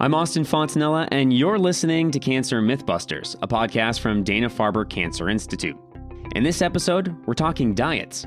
I'm Austin Fontanella, and you're listening to Cancer Mythbusters, a podcast from Dana Farber Cancer Institute. In this episode, we're talking diets.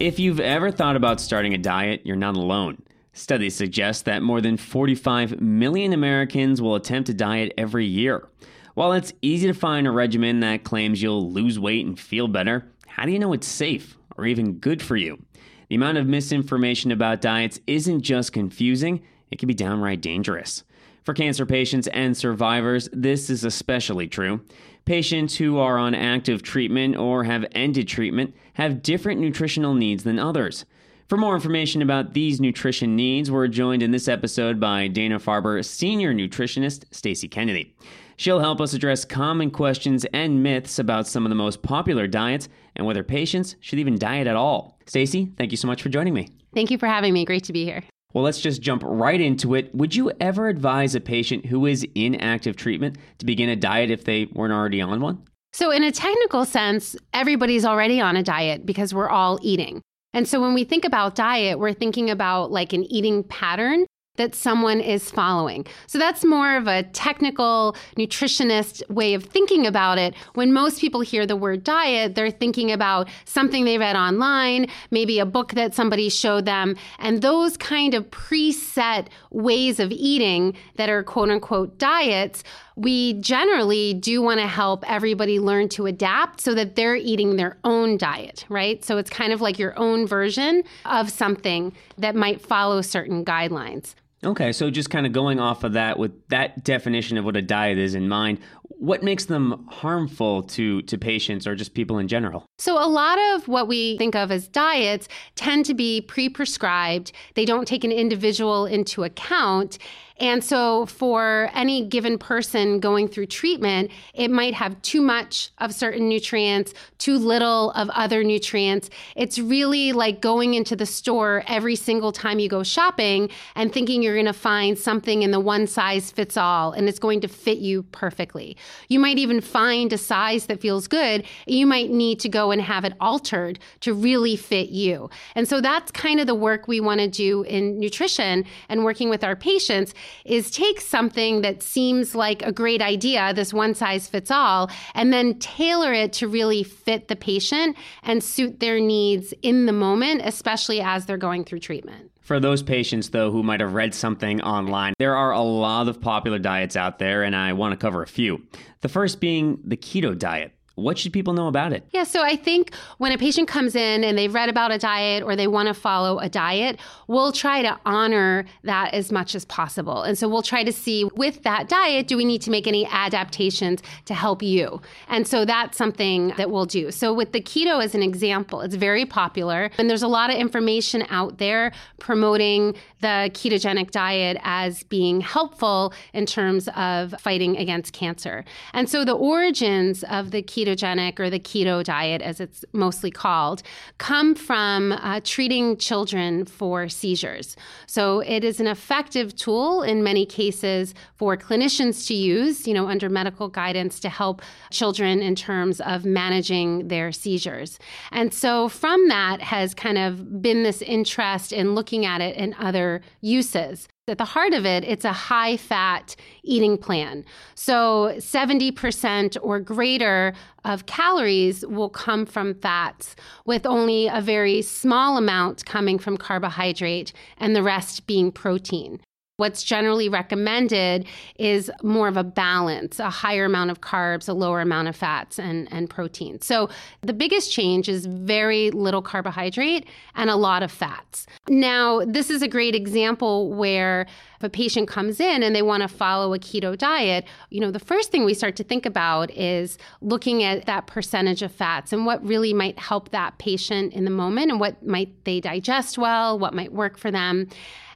If you've ever thought about starting a diet, you're not alone. Studies suggest that more than 45 million Americans will attempt a diet every year. While it's easy to find a regimen that claims you'll lose weight and feel better, how do you know it's safe or even good for you? The amount of misinformation about diets isn't just confusing, it can be downright dangerous. For cancer patients and survivors, this is especially true. Patients who are on active treatment or have ended treatment have different nutritional needs than others. For more information about these nutrition needs, we're joined in this episode by Dana Farber senior nutritionist Stacy Kennedy. She'll help us address common questions and myths about some of the most popular diets and whether patients should even diet at all. Stacy, thank you so much for joining me. Thank you for having me. Great to be here. Well, let's just jump right into it. Would you ever advise a patient who is in active treatment to begin a diet if they weren't already on one? So, in a technical sense, everybody's already on a diet because we're all eating. And so when we think about diet, we're thinking about like an eating pattern that someone is following. So that's more of a technical nutritionist way of thinking about it. When most people hear the word diet, they're thinking about something they read online, maybe a book that somebody showed them, and those kind of preset ways of eating that are quote unquote diets we generally do want to help everybody learn to adapt so that they're eating their own diet, right? So it's kind of like your own version of something that might follow certain guidelines. Okay, so just kind of going off of that with that definition of what a diet is in mind, what makes them harmful to to patients or just people in general? So a lot of what we think of as diets tend to be pre-prescribed. They don't take an individual into account and so, for any given person going through treatment, it might have too much of certain nutrients, too little of other nutrients. It's really like going into the store every single time you go shopping and thinking you're going to find something in the one size fits all and it's going to fit you perfectly. You might even find a size that feels good. You might need to go and have it altered to really fit you. And so, that's kind of the work we want to do in nutrition and working with our patients is take something that seems like a great idea, this one size fits all, and then tailor it to really fit the patient and suit their needs in the moment, especially as they're going through treatment. For those patients, though, who might have read something online, there are a lot of popular diets out there, and I want to cover a few. The first being the keto diet. What should people know about it? Yeah, so I think when a patient comes in and they've read about a diet or they want to follow a diet, we'll try to honor that as much as possible. And so we'll try to see with that diet, do we need to make any adaptations to help you? And so that's something that we'll do. So with the keto as an example, it's very popular and there's a lot of information out there promoting the ketogenic diet as being helpful in terms of fighting against cancer. And so the origins of the keto ketogenic or the keto diet, as it's mostly called, come from uh, treating children for seizures. So it is an effective tool in many cases for clinicians to use, you know, under medical guidance to help children in terms of managing their seizures. And so from that has kind of been this interest in looking at it in other uses. At the heart of it, it's a high fat eating plan. So 70% or greater of calories will come from fats, with only a very small amount coming from carbohydrate and the rest being protein. What's generally recommended is more of a balance, a higher amount of carbs, a lower amount of fats and, and protein. So the biggest change is very little carbohydrate and a lot of fats. Now, this is a great example where if a patient comes in and they want to follow a keto diet, you know, the first thing we start to think about is looking at that percentage of fats and what really might help that patient in the moment and what might they digest well, what might work for them.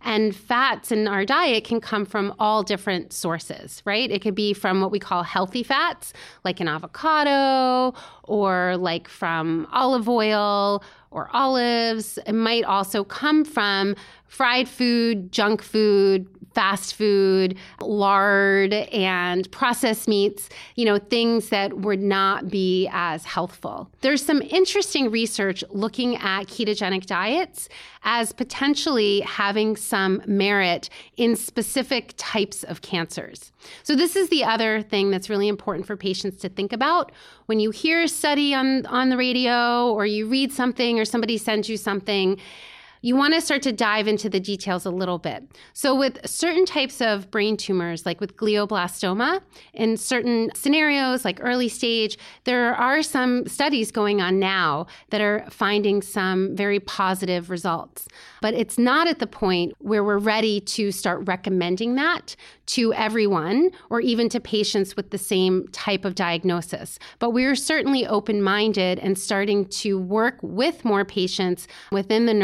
And fats in our diet can come from all different sources, right? It could be from what we call healthy fats, like an avocado, or like from olive oil or olives. It might also come from fried food, junk food, fast food, lard, and processed meats, you know, things that would not be as healthful. There's some interesting research looking at ketogenic diets as potentially having some merit in specific types of cancers. So, this is the other thing that's really important for patients to think about. When you hear a study on, on the radio or you read something or somebody sends you something, you want to start to dive into the details a little bit. So, with certain types of brain tumors, like with glioblastoma, in certain scenarios, like early stage, there are some studies going on now that are finding some very positive results. But it's not at the point where we're ready to start recommending that to everyone or even to patients with the same type of diagnosis. But we're certainly open minded and starting to work with more patients within the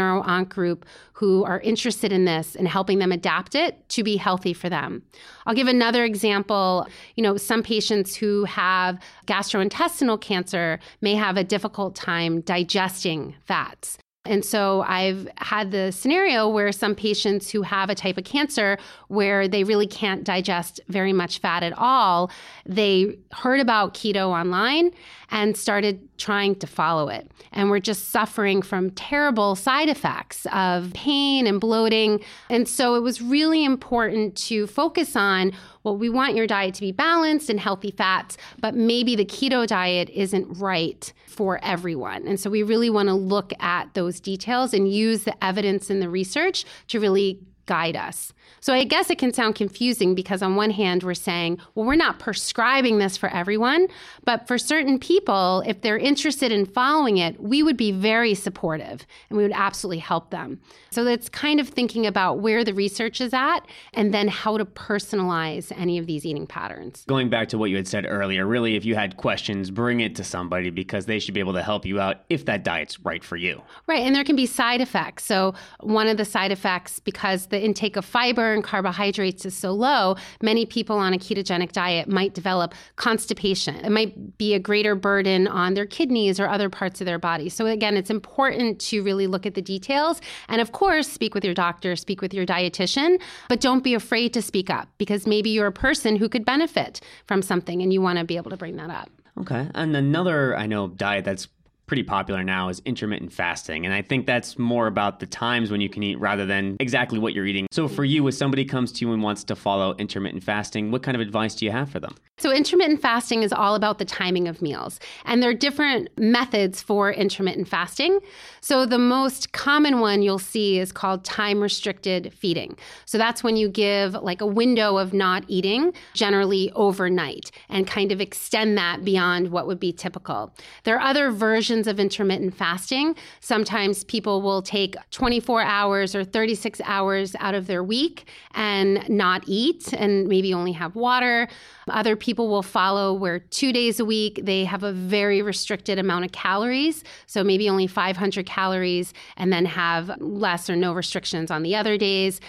group who are interested in this and helping them adapt it to be healthy for them. I'll give another example. You know, some patients who have gastrointestinal cancer may have a difficult time digesting fats. And so I've had the scenario where some patients who have a type of cancer where they really can't digest very much fat at all, they heard about keto online and started trying to follow it. And we're just suffering from terrible side effects of pain and bloating. And so it was really important to focus on well, we want your diet to be balanced and healthy fats, but maybe the keto diet isn't right for everyone. And so we really want to look at those details and use the evidence and the research to really guide us. So I guess it can sound confusing because on one hand we're saying, well, we're not prescribing this for everyone, but for certain people, if they're interested in following it, we would be very supportive and we would absolutely help them. So it's kind of thinking about where the research is at and then how to personalize any of these eating patterns. Going back to what you had said earlier, really if you had questions, bring it to somebody because they should be able to help you out if that diet's right for you. Right, and there can be side effects. So one of the side effects because the intake of fiber and carbohydrates is so low, many people on a ketogenic diet might develop constipation. It might be a greater burden on their kidneys or other parts of their body. So, again, it's important to really look at the details. And of course, speak with your doctor, speak with your dietitian, but don't be afraid to speak up because maybe you're a person who could benefit from something and you want to be able to bring that up. Okay. And another, I know, diet that's pretty popular now is intermittent fasting. And I think that's more about the times when you can eat rather than exactly what you're eating. So for you, if somebody comes to you and wants to follow intermittent fasting, what kind of advice do you have for them? So, intermittent fasting is all about the timing of meals, and there are different methods for intermittent fasting. So, the most common one you'll see is called time restricted feeding. So, that's when you give like a window of not eating, generally overnight, and kind of extend that beyond what would be typical. There are other versions of intermittent fasting. Sometimes people will take 24 hours or 36 hours out of their week and not eat and maybe only have water. Other people will follow where two days a week they have a very restricted amount of calories. So maybe only 500 calories and then have less or no restrictions on the other days.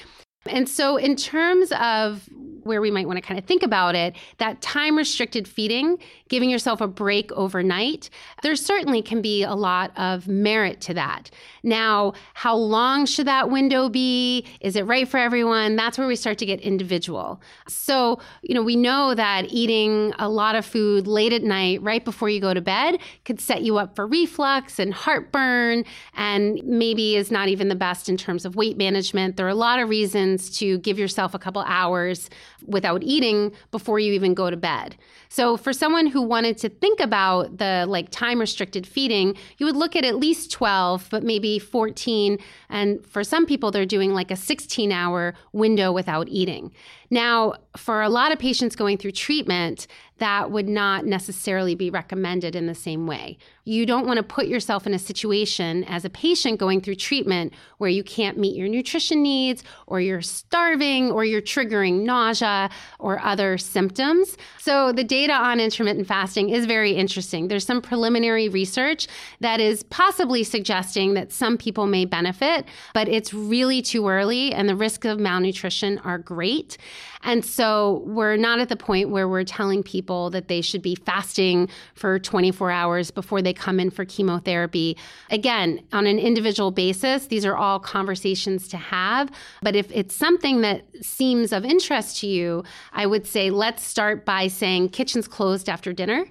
And so, in terms of where we might want to kind of think about it, that time restricted feeding, giving yourself a break overnight, there certainly can be a lot of merit to that. Now, how long should that window be? Is it right for everyone? That's where we start to get individual. So, you know, we know that eating a lot of food late at night, right before you go to bed, could set you up for reflux and heartburn, and maybe is not even the best in terms of weight management. There are a lot of reasons to give yourself a couple hours without eating before you even go to bed. So for someone who wanted to think about the like time restricted feeding, you would look at at least 12, but maybe 14. And for some people, they're doing like a 16 hour window without eating. Now, for a lot of patients going through treatment, that would not necessarily be recommended in the same way. You don't want to put yourself in a situation as a patient going through treatment where you can't meet your nutrition needs, or you're starving, or you're triggering nausea or other symptoms. So, the data on intermittent fasting is very interesting. There's some preliminary research that is possibly suggesting that some people may benefit, but it's really too early, and the risks of malnutrition are great. And so so we're not at the point where we're telling people that they should be fasting for 24 hours before they come in for chemotherapy. Again, on an individual basis, these are all conversations to have. But if it's something that seems of interest to you, I would say let's start by saying kitchen's closed after dinner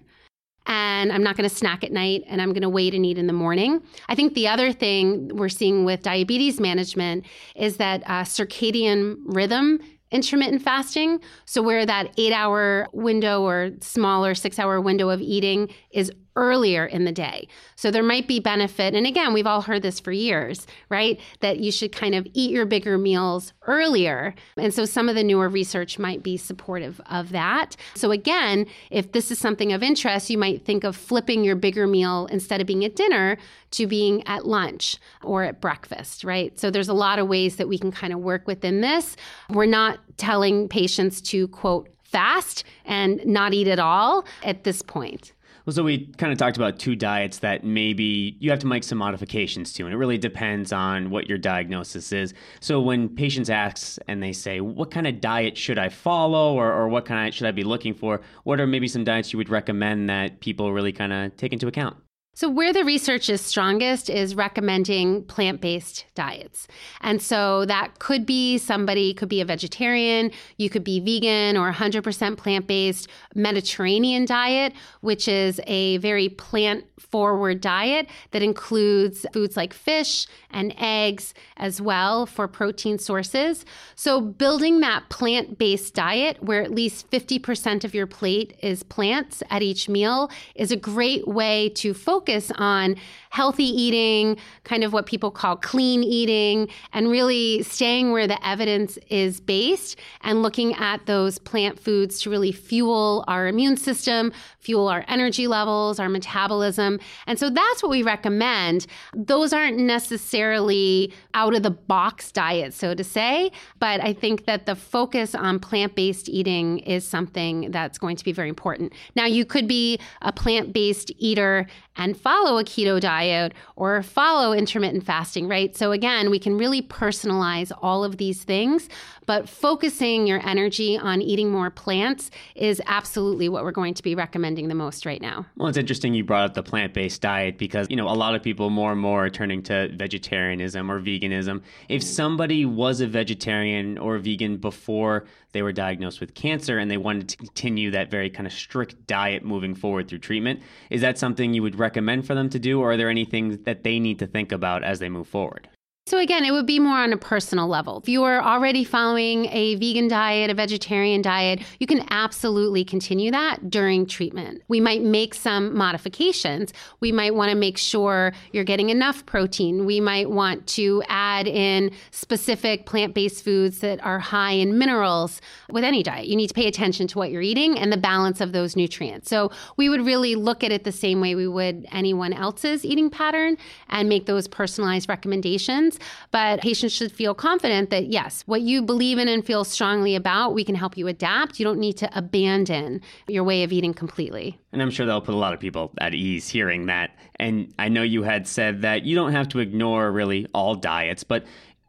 and I'm not going to snack at night and I'm going to wait and eat in the morning. I think the other thing we're seeing with diabetes management is that uh, circadian rhythm intermittent fasting. So, where that eight hour window or smaller six hour window of eating is earlier in the day. So there might be benefit. And again, we've all heard this for years, right? That you should kind of eat your bigger meals earlier. And so some of the newer research might be supportive of that. So again, if this is something of interest, you might think of flipping your bigger meal instead of being at dinner to being at lunch or at breakfast, right? So there's a lot of ways that we can kind of work within this. We're not telling patients to quote fast and not eat at all at this point. Well, so we kind of talked about two diets that maybe you have to make some modifications to, and it really depends on what your diagnosis is. So when patients ask and they say, "What kind of diet should I follow, or, or what kind of should I be looking for?" What are maybe some diets you would recommend that people really kind of take into account? So, where the research is strongest is recommending plant based diets. And so, that could be somebody could be a vegetarian, you could be vegan or 100% plant based. Mediterranean diet, which is a very plant forward diet that includes foods like fish and eggs as well for protein sources. So, building that plant based diet where at least 50% of your plate is plants at each meal is a great way to focus on healthy eating, kind of what people call clean eating, and really staying where the evidence is based and looking at those plant foods to really fuel our immune system, fuel our energy levels, our metabolism. And so that's what we recommend. Those aren't necessarily out of the box diets, so to say, but I think that the focus on plant based eating is something that's going to be very important. Now, you could be a plant based eater and follow a keto diet or follow intermittent fasting, right? So, again, we can really personalize all of these things, but focusing your energy on eating more plants is absolutely what we're going to be recommending the most right now. Well, it's interesting you brought up the plant based diet because, you know, a lot of people more and more are turning to vegetarianism or veganism. If somebody was a vegetarian or vegan before they were diagnosed with cancer and they wanted to continue that very kind of strict diet moving forward through treatment. Is that something you would recommend for them to do, or are there any things that they need to think about as they move forward? So, again, it would be more on a personal level. If you are already following a vegan diet, a vegetarian diet, you can absolutely continue that during treatment. We might make some modifications. We might want to make sure you're getting enough protein. We might want to add in specific plant based foods that are high in minerals. With any diet, you need to pay attention to what you're eating and the balance of those nutrients. So, we would really look at it the same way we would anyone else's eating pattern and make those personalized recommendations. But patients should feel confident that, yes, what you believe in and feel strongly about, we can help you adapt. You don't need to abandon your way of eating completely. And I'm sure that'll put a lot of people at ease hearing that. And I know you had said that you don't have to ignore really all diets, but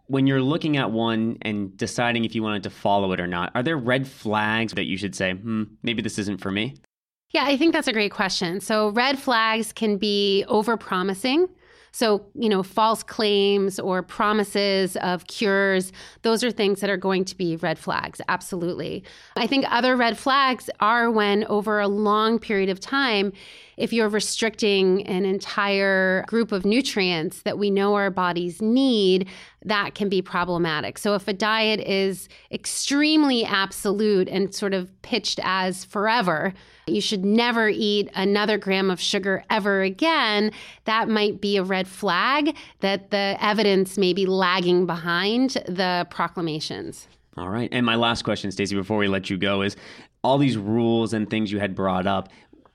when you're looking at one and deciding if you wanted to follow it or not, are there red flags that you should say, hmm, maybe this isn't for me? Yeah, I think that's a great question. So, red flags can be over promising. So, you know, false claims or promises of cures, those are things that are going to be red flags, absolutely. I think other red flags are when over a long period of time, if you're restricting an entire group of nutrients that we know our bodies need, that can be problematic. So, if a diet is extremely absolute and sort of pitched as forever, you should never eat another gram of sugar ever again, that might be a red flag that the evidence may be lagging behind the proclamations. All right. And my last question, Stacy, before we let you go, is all these rules and things you had brought up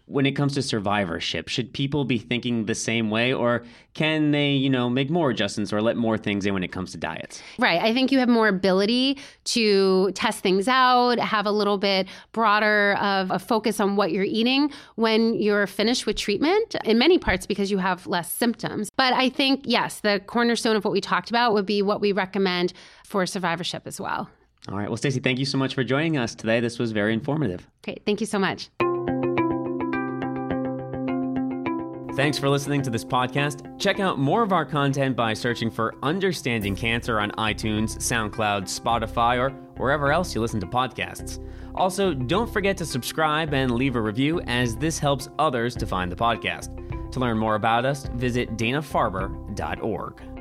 when it comes to survivorship should people be thinking the same way or can they you know make more adjustments or let more things in when it comes to diets right i think you have more ability to test things out have a little bit broader of a focus on what you're eating when you're finished with treatment in many parts because you have less symptoms but i think yes the cornerstone of what we talked about would be what we recommend for survivorship as well All right. Well, Stacy, thank you so much for joining us today. This was very informative. Great. Thank you so much. Thanks for listening to this podcast. Check out more of our content by searching for Understanding Cancer on iTunes, SoundCloud, Spotify, or wherever else you listen to podcasts. Also, don't forget to subscribe and leave a review, as this helps others to find the podcast. To learn more about us, visit danafarber.org.